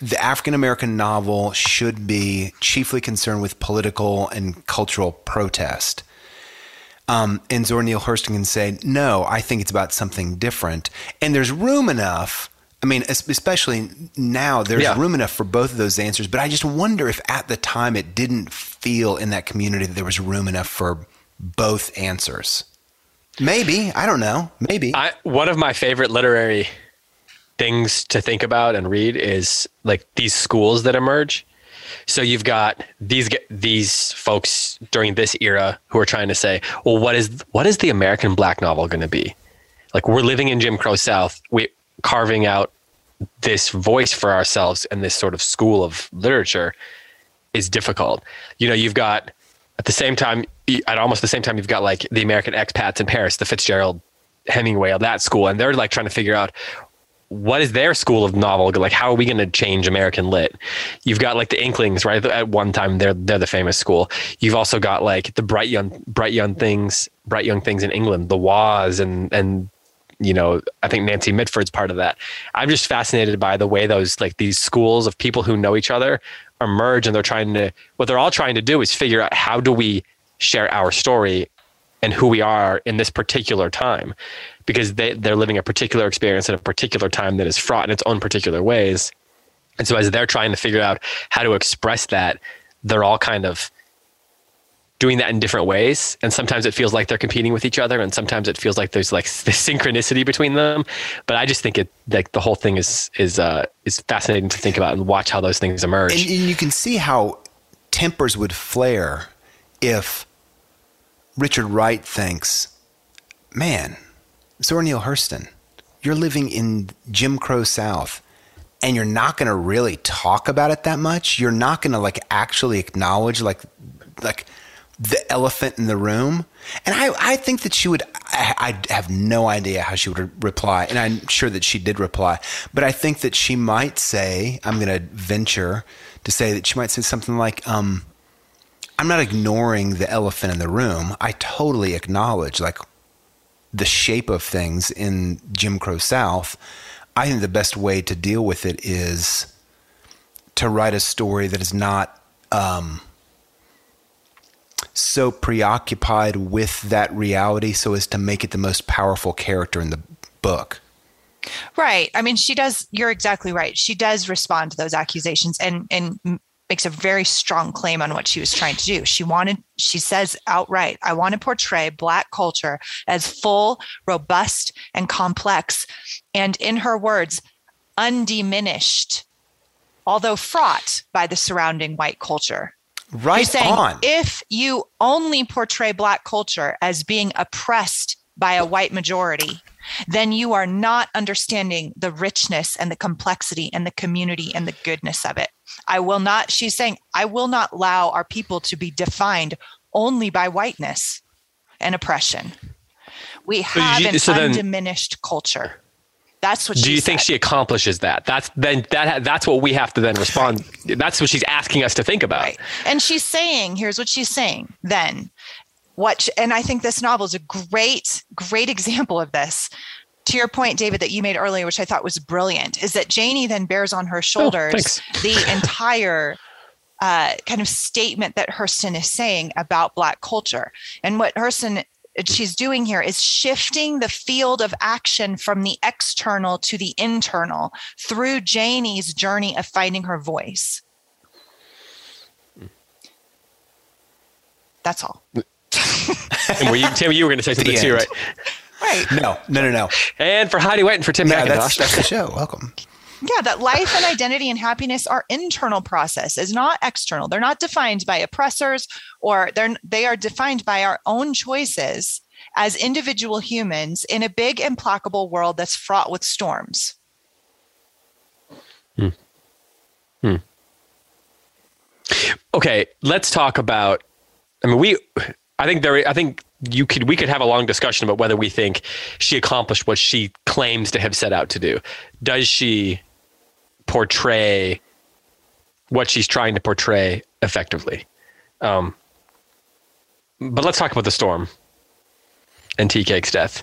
the African American novel should be chiefly concerned with political and cultural protest. Um, and Zora Neale Hurston can say, no, I think it's about something different. And there's room enough. I mean, especially now, there's yeah. room enough for both of those answers. But I just wonder if at the time it didn't feel in that community that there was room enough for both answers. Maybe. I don't know. Maybe. I, one of my favorite literary things to think about and read is like these schools that emerge. So you've got these these folks during this era who are trying to say, well, what is what is the American black novel going to be? Like we're living in Jim Crow South, we carving out this voice for ourselves and this sort of school of literature is difficult. You know, you've got at the same time, at almost the same time, you've got like the American expats in Paris, the Fitzgerald, Hemingway that school, and they're like trying to figure out what is their school of novel like how are we going to change american lit you've got like the inklings right at one time they're they're the famous school you've also got like the bright young bright young things bright young things in england the Oise and and you know i think nancy mitford's part of that i'm just fascinated by the way those like these schools of people who know each other emerge and they're trying to what they're all trying to do is figure out how do we share our story and who we are in this particular time because they, they're living a particular experience at a particular time that is fraught in its own particular ways. And so as they're trying to figure out how to express that, they're all kind of doing that in different ways. And sometimes it feels like they're competing with each other, and sometimes it feels like there's like this synchronicity between them. But I just think it like the whole thing is is uh, is fascinating to think about and watch how those things emerge. And, and you can see how tempers would flare if Richard Wright thinks, man, Zora Neale Hurston, you're living in Jim Crow South and you're not going to really talk about it that much. You're not going to like actually acknowledge like like the elephant in the room. And I, I think that she would, I, I have no idea how she would reply. And I'm sure that she did reply. But I think that she might say, I'm going to venture to say that she might say something like, um, I'm not ignoring the elephant in the room. I totally acknowledge like the shape of things in Jim Crow South. I think the best way to deal with it is to write a story that is not um, so preoccupied with that reality so as to make it the most powerful character in the book. Right. I mean, she does. You're exactly right. She does respond to those accusations and and makes a very strong claim on what she was trying to do. She wanted. She says outright, "I want to portray Black culture as full, robust, and complex." And in her words, undiminished, although fraught by the surrounding white culture. Right saying, on. If you only portray Black culture as being oppressed by a white majority, then you are not understanding the richness and the complexity and the community and the goodness of it. I will not, she's saying, I will not allow our people to be defined only by whiteness and oppression. We have you- an so then- undiminished culture. That's what Do she you think she accomplishes that? That's then that that's what we have to then respond. That's what she's asking us to think about. Right. And she's saying, here's what she's saying then. What, and I think this novel is a great, great example of this. To your point, David, that you made earlier, which I thought was brilliant, is that Janie then bears on her shoulders thanks. the entire uh, kind of statement that Hurston is saying about Black culture. And what Hurston she's doing here is shifting the field of action from the external to the internal through Janie's journey of finding her voice. That's all. And were you, Tim, you were going to say something The too, end. right? Right. No, no, no, no. And for Heidi White and for Tim Yeah, that's, that's the show. Welcome. Yeah, that life and identity and happiness are internal processes, not external. They're not defined by oppressors or they're they are defined by our own choices as individual humans in a big implacable world that's fraught with storms. Hmm. okay, let's talk about. I mean, we. I think there. I think you could. We could have a long discussion about whether we think she accomplished what she claims to have set out to do. Does she portray what she's trying to portray effectively? Um, but let's talk about the storm and Tea Cake's death.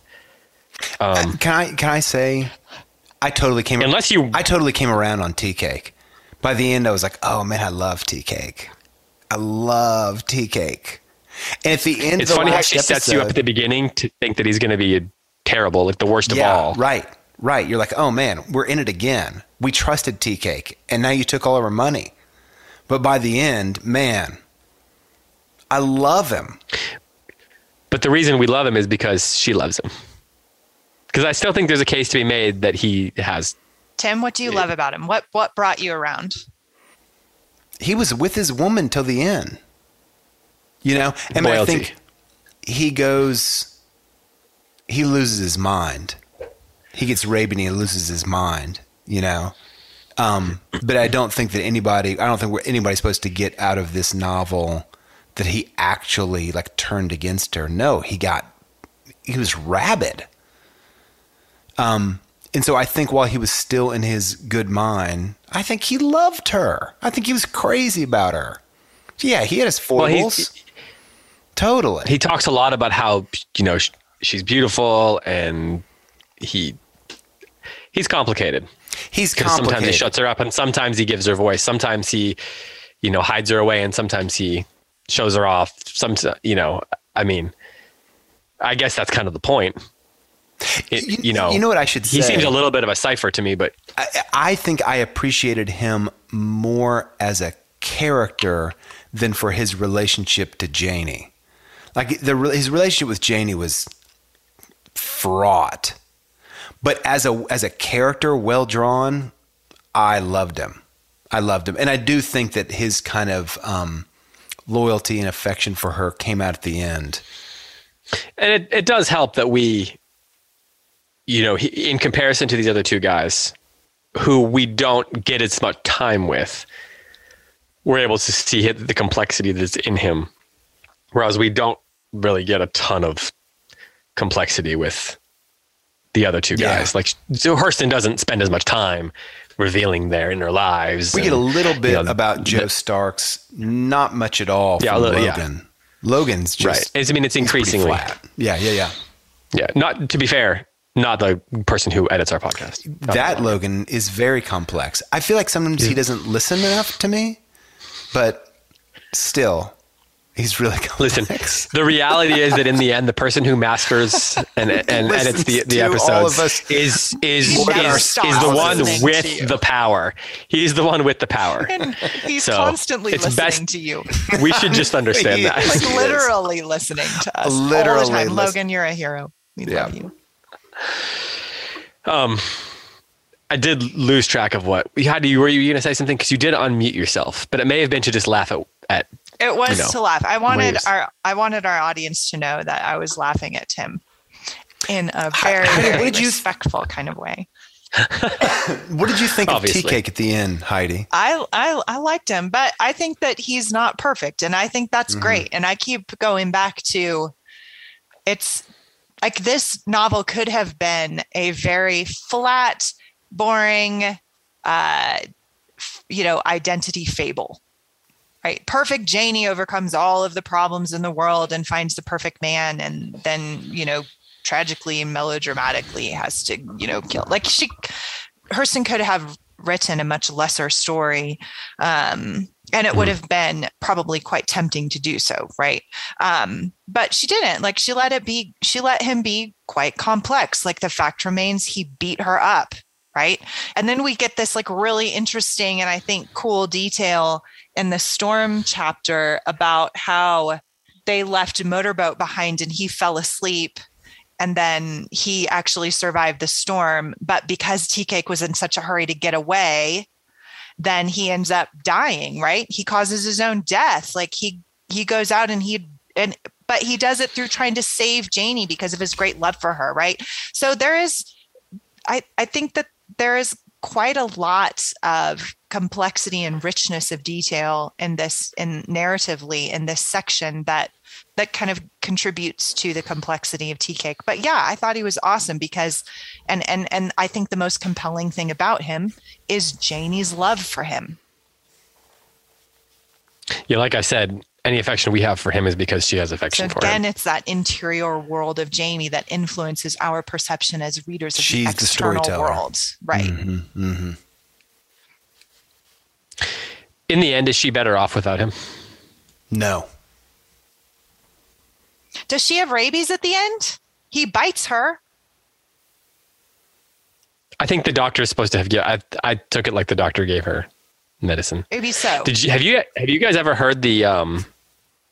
Um, Can I can I say I totally came Unless you- I totally came around on tea cake. By the end I was like, "Oh man, I love tea cake. I love tea cake." And at the end it's of the funny how she sets you up at the beginning to think that he's going to be terrible, like the worst yeah, of all. right. Right. You're like, "Oh man, we're in it again. We trusted tea cake and now you took all of our money." But by the end, man, I love him. But the reason we love him is because she loves him. Because I still think there's a case to be made that he has. Tim, what do you love about him? What what brought you around? He was with his woman till the end. You know, and I Loyalty. think he goes, he loses his mind. He gets raped and he loses his mind. You know, um, but I don't think that anybody, I don't think anybody's supposed to get out of this novel that he actually like turned against her. No, he got, he was rabid. Um, and so I think while he was still in his good mind, I think he loved her. I think he was crazy about her. Yeah, he had his Well, foibles. he's- totally. He talks a lot about how you know she's beautiful and he he's complicated. He's Because sometimes he shuts her up and sometimes he gives her voice. Sometimes he you know hides her away and sometimes he shows her off. Some you know I mean I guess that's kind of the point. It, You- you know, you know what I should say. He seems a little bit of a cipher to me, but I, I think I appreciated him more as a character than for his relationship to Janie. Like the his relationship with Janie was fraught, but as a as a character, well drawn, I loved him. I loved him, and I do think that his kind of um, loyalty and affection for her came out at the end. And it, it does help that we, you know, he, in comparison to these other two guys who we don't get as much time with, we're able to see the complexity that's in him Whereas we don't really get a ton of complexity with the other two Yeah. guys. Like so Hurston doesn't spend as much time revealing their inner lives. We get a little bit you know, about Joe Starks, not much at all Yeah, little- yeah. Logan's just right. I mean, it's increasingly flat. Yeah, yeah, yeah. yeah. Not to be fair, not the person who edits our podcast. Not that Logan is very complex. I feel like sometimes he doesn't listen enough to me, but still, he's really Listen, the reality is that in the end, the person who masters and, and edits the, the episodes is is is, is the one with the power. He's the one with the power. And he's So, constantly it's listening best- to you. We should just understand that. Like literally listening to us. all the time. Logan, you're a hero. We Yeah. love you. Um, I did lose track of what you had. You were you going to say something because you did unmute yourself, but it may have been to just laugh at. at It was You know, to laugh. I wanted waves. our I wanted our audience to know that I was laughing at Tim in a very, Heidi, what very did you- respectful kind of way. What did you think Obviously. of tea cake at the end, Heidi? I, I I liked him, but I think that he's not perfect, and I think that's Mm-hmm. great. And I keep going back to it's like this novel could have been a very flat, boring, uh, f- you know, identity fable. Right, perfect Janie overcomes all of the problems in the world and finds the perfect man, and then you know, tragically and melodramatically has to you know kill. Like she, Hurston could have written a much lesser story um, and it would have been probably quite tempting to do so right um, but she didn't like she let it be she let him be quite complex like the fact remains he beat her up right? And then we get this like really interesting and i think cool detail in the storm chapter about how they left a motorboat behind and he fell asleep and then he actually survived the storm. But because tea cake was in such a hurry to get away then he ends up dying right? He causes his own death. Like he he goes out and he and but he does it through trying to save janie because of his great love for her right? So there is i i think that there is quite a lot of complexity and richness of detail in this in narratively in this section that that kind of contributes to the complexity of tea cake but yeah i thought he was awesome because and and and i think the most compelling thing about him is janie's love for him. Yeah, like I said, any affection we have for him is because she has so affection for again him. it's that interior world of Janie that influences our perception as readers of She's the the external storyteller. world right Mm-hmm. In the end, is she better off without him? No. does she have rabies at the end he bites her I think the doctor is supposed to have. Yeah, I I took it like the doctor gave her medicine. maybe so Did you have you have you guys ever heard the um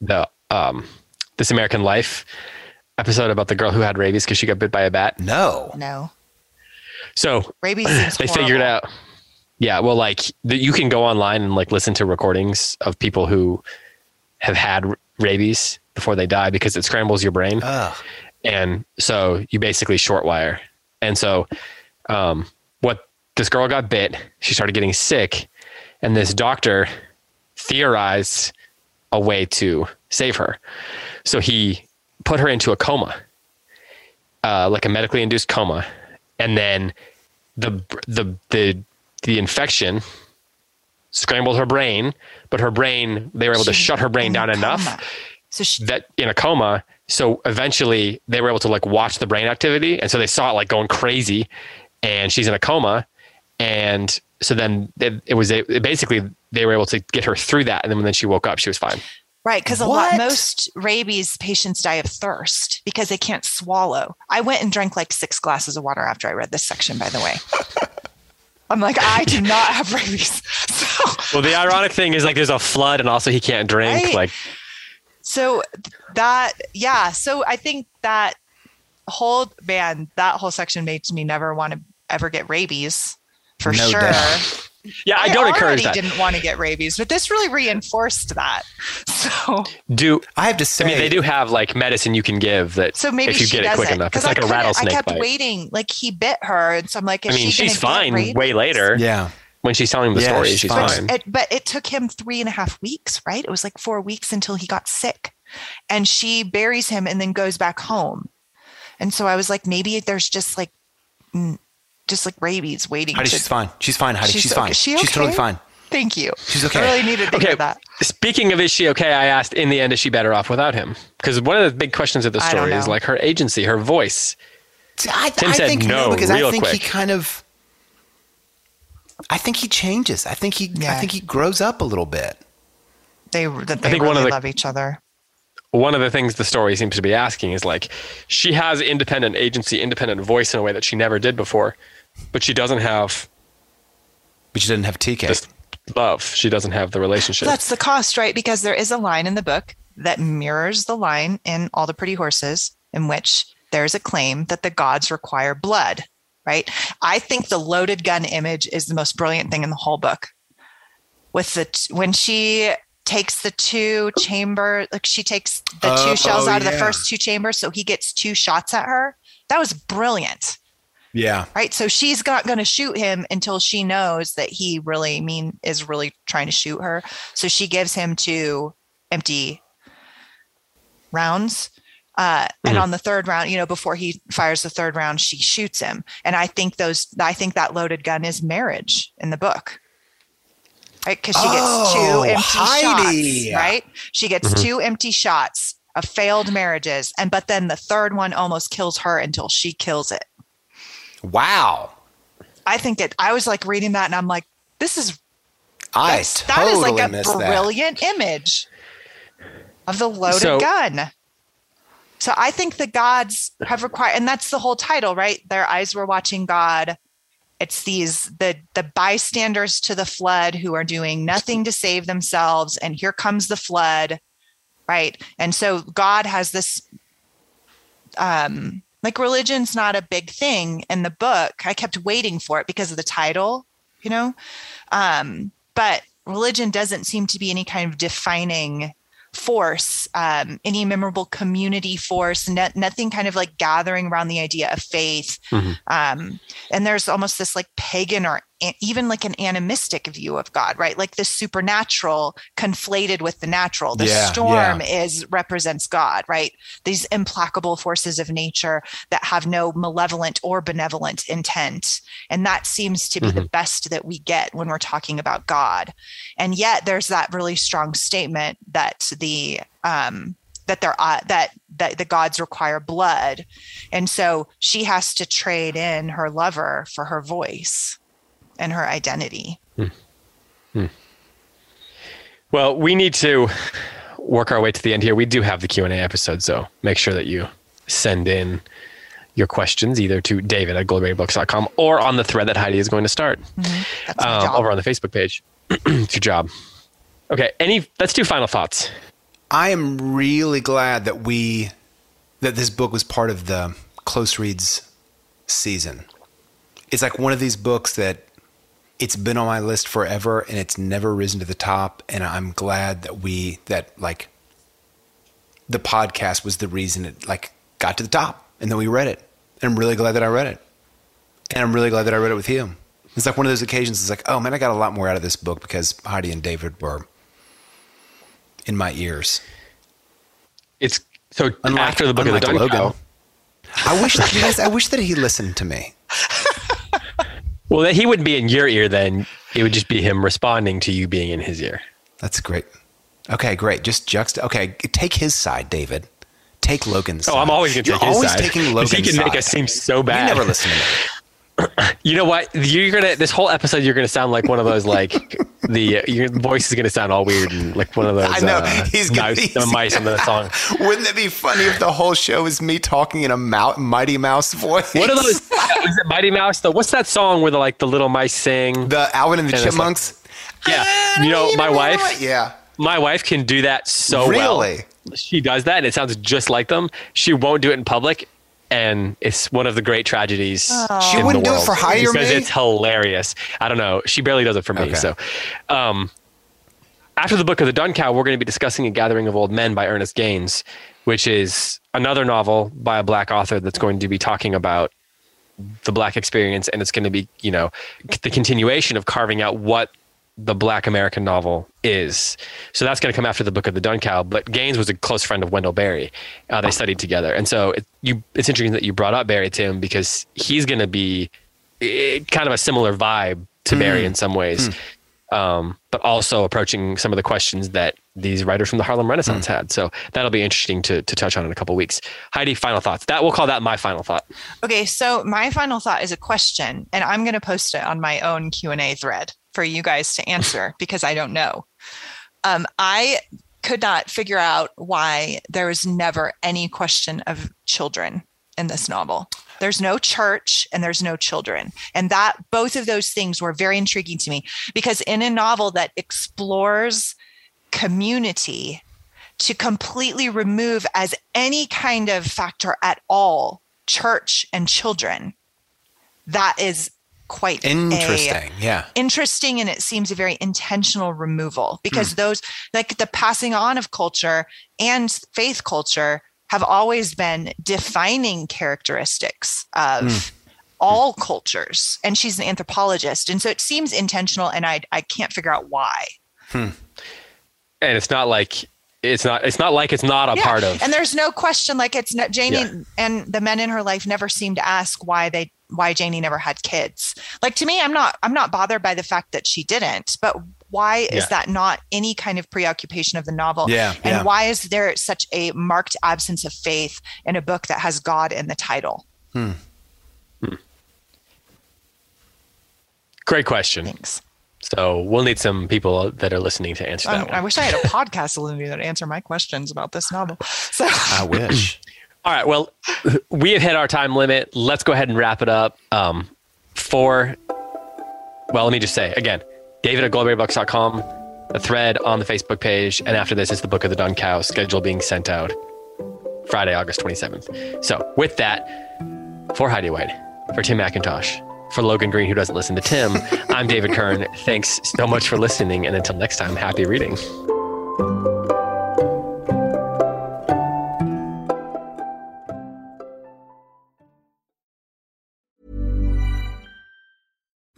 the um This American Life episode about the girl who had rabies because she got bit by a bat? No. no So rabies seems they figured out. Yeah, well, like the, you can go online and like listen to recordings of people who have had r- rabies before they die because it scrambles your brain, Ugh. and so you basically short wire. And so, um, what this girl got bit, she started getting sick, and this doctor theorized a way to save her. So he put her into a coma, uh, like a medically induced coma, and then the the the the infection scrambled her brain, but her brain they were able to shut her brain down enough so she, that in a coma. So eventually they were able to like watch the brain activity, and so they saw it like going crazy, and she's in a coma, and so then it, it was it basically they were able to get her through that, and then when she woke up, she was fine. Right, because a lot most rabies patients die of thirst because they can't swallow. I went and drank like six glasses of water after I read this section. By the way, I'm like, I do not have rabies. So, Well, the ironic thing is like there's a flood, and also he can't drink. Right. Like so that yeah. So I think that whole man, that whole section makes me never want to ever get rabies for No sure. doubt. yeah, I, don't encourage already that. didn't want to get rabies, but this really reinforced that. So Do I have to say, I mean they do have like medicine you can give that So maybe if you she get it does quick it. enough, 'Cause it's like I a couldn't- rattlesnake I kept bite. waiting, like he bit her, and so I'm like, I mean, she she's fine way later. Yeah. When she's telling the Yeah, story, she's she's fine. fine. It, but it took him three and a half weeks, right? It was like four weeks until he got sick. and she buries him and then goes back home. And so I was like, maybe there's just like, just like rabies waiting. Heidi, to- she's fine. She's fine, Heidi. She's, She's fine. okay. She She's totally fine. Thank you. She's okay. I really needed to Okay. hear that. Speaking of is she okay, I asked in the end, is she better off without him? Because one of the big questions of the story is like her agency, her voice. I, Tim I said think no because I real think he kind of. I think he changes. I think he. I think he grows up a little bit. They that they think really one of the- love each other. One of the things the story seems to be asking is like, she has independent agency, independent voice in a way that she never did before, but she doesn't have But she doesn't have Tea Cake. this love. She doesn't have the relationship. That's the cost, right? Because there is a line in the book that mirrors the line in All the Pretty Horses, in which there's a claim that the gods require blood, right? I think the loaded gun image is the most brilliant thing in the whole book. With the t- when she takes the two chamber, like she takes the Oh, two shells out of the oh, first two chambers, so he gets two shots at her. That was brilliant yeah. right? So she's not going to shoot him until she knows that he really mean is really trying to shoot her. So she gives him two empty rounds uh, and on the third round you know before he fires the third round she shoots him. And i think those i think that loaded gun is marriage in the book. Right? Because she gets Oh, two empty Heidi. shots right? She gets two empty shots of failed marriages and but then the third one almost kills her until she kills it Wow. I think it. I was like reading that, and I'm like, this is I that's- that is totally like a missed that. brilliant image of the loaded So- gun. So I think the gods have required, and that's the whole title, right? Their eyes were watching God. It's these the the bystanders to the flood who are doing nothing to save themselves, and here comes the flood, right? And so God has this um like religion's not a big thing in the book. I kept waiting for it because of the title, you know. Um, but religion doesn't seem to be any kind of defining force, um, any memorable community force, no, nothing kind of like gathering around the idea of faith. Um, and there's almost this like pagan or even like an animistic view of God, right? Like the supernatural conflated with the natural. The Yeah, storm yeah. is represents God, right? These implacable forces of nature that have no malevolent or benevolent intent. And that seems to be the best that we get when we're talking about God. And yet there's that really strong statement that the um that they're uh, that that the gods require blood and so she has to trade in her lover for her voice and her identity hmm. Hmm. Well, we need to work our way to the end here. We do have the Q&A episode, so make sure that you send in your questions either to david at globalbooks.com or on the thread that Heidi is going to start mm-hmm. that's my um, over on the Facebook page. it's your job. Okay, any let's do final thoughts. I am really glad that we that this book was part of the close reads season. It's like one of these books that it's been on my list forever and it's never risen to the top and I'm glad that we that like the podcast was the reason it like got to the top and then we read it. And I'm really glad that I read it. And I'm really glad that I read it with you. It's like one of those occasions it's like, oh man, I got a lot more out of this book because Heidi and David were in my ears. It's so Unlike- after the book of the Logan. I wish that guys, I wish that he listened to me. Well, that he wouldn't be in your ear then. It would just be him responding to you being in his ear. That's great. Okay, great. Just juxt. Okay, take his side, David. Take Logan's. Oh, side. I'm always going to You're take his always side. taking Logan's He can side. make us seem so bad. You never listen to me. You know what? You're gonna this whole episode. You're gonna sound like one of those like the your voice is gonna sound all weird and like one of those. I know. Uh, He's gonna- mouse, the mice in the song. Wouldn't it be funny if the whole show is me talking in a mou- Mighty Mouse voice? What are those? Is it Mighty Mouse? Though, what's that song where the like the little mice sing? The Alvin and the And it's like- Chipmunks. yeah, you know my wife. Yeah. My wife can do that so well. Really? She does that, and it sounds just like them. She won't do it in public, and it's one of the great tragedies. She wouldn't do it for Hire because Me? it's hilarious. I don't know. She barely does it for me. Okay. So, um, after the book of the Dun Cow, we're going to be discussing A Gathering of Old Men by Ernest Gaines, which is another novel by a black author that's going to be talking about the black experience, and it's going to be, you know, the continuation of carving out what the Black American novel is. So that's going to come after the Book of the Dun Cow. But Gaines was a close friend of Wendell Berry. Uh, they studied together, and so it, you, it's interesting that you brought up Berry Tim because he's going to be eh, kind of a similar vibe to mm. Berry in some ways. Mm um, but also approaching some of the questions that these writers from the Harlem Renaissance mm. had. So that'll be interesting to, to touch on in a couple weeks. Heidi, final thoughts. That we'll call that my final thought. Okay, so my final thought is a question, and I'm going to post it on my own Q and A thread for you guys to answer because I don't know. Um, I could not figure out why there was never any question of children in this novel. There's no church and there's no children. And that both of those things were very intriguing to me because in a novel that explores community to completely remove as any kind of factor at all church and children that is quite interesting yeah interesting and it seems a very intentional removal because mm. those like the passing on of culture and faith culture have always been defining characteristics of mm. all cultures. And she's an anthropologist. And so it seems intentional, and I, I can't figure out why. Hmm. And it's not like it's not it's not like it's not a yeah. part of and there's no question like it's not janie yeah. and the men in her life never seem to ask why they why janie never had kids like to me i'm not i'm not bothered by the fact that she didn't but why is yeah. that not any kind of preoccupation of the novel? Yeah. And yeah. why is there such a marked absence of faith in a book that has God in the title? Hmm. Hmm. Great question. Thanks. So we'll need some people that are listening to answer that. Um, I wish I had a podcast Olivia that answer my questions about this novel. So I wish. All right. Well, we have hit our time limit. Let's go ahead and wrap it up. Um, for well, let me just say again, David at goldberrybooks.com, a thread on the Facebook page, and after this is the Book of the Dun Cow schedule being sent out Friday, August 27th. So, with that, for Heidi White, for Tim McIntosh, for Logan Green, who doesn't listen to Tim, I'm David Kern. Thanks so much for listening, and until next time, happy reading.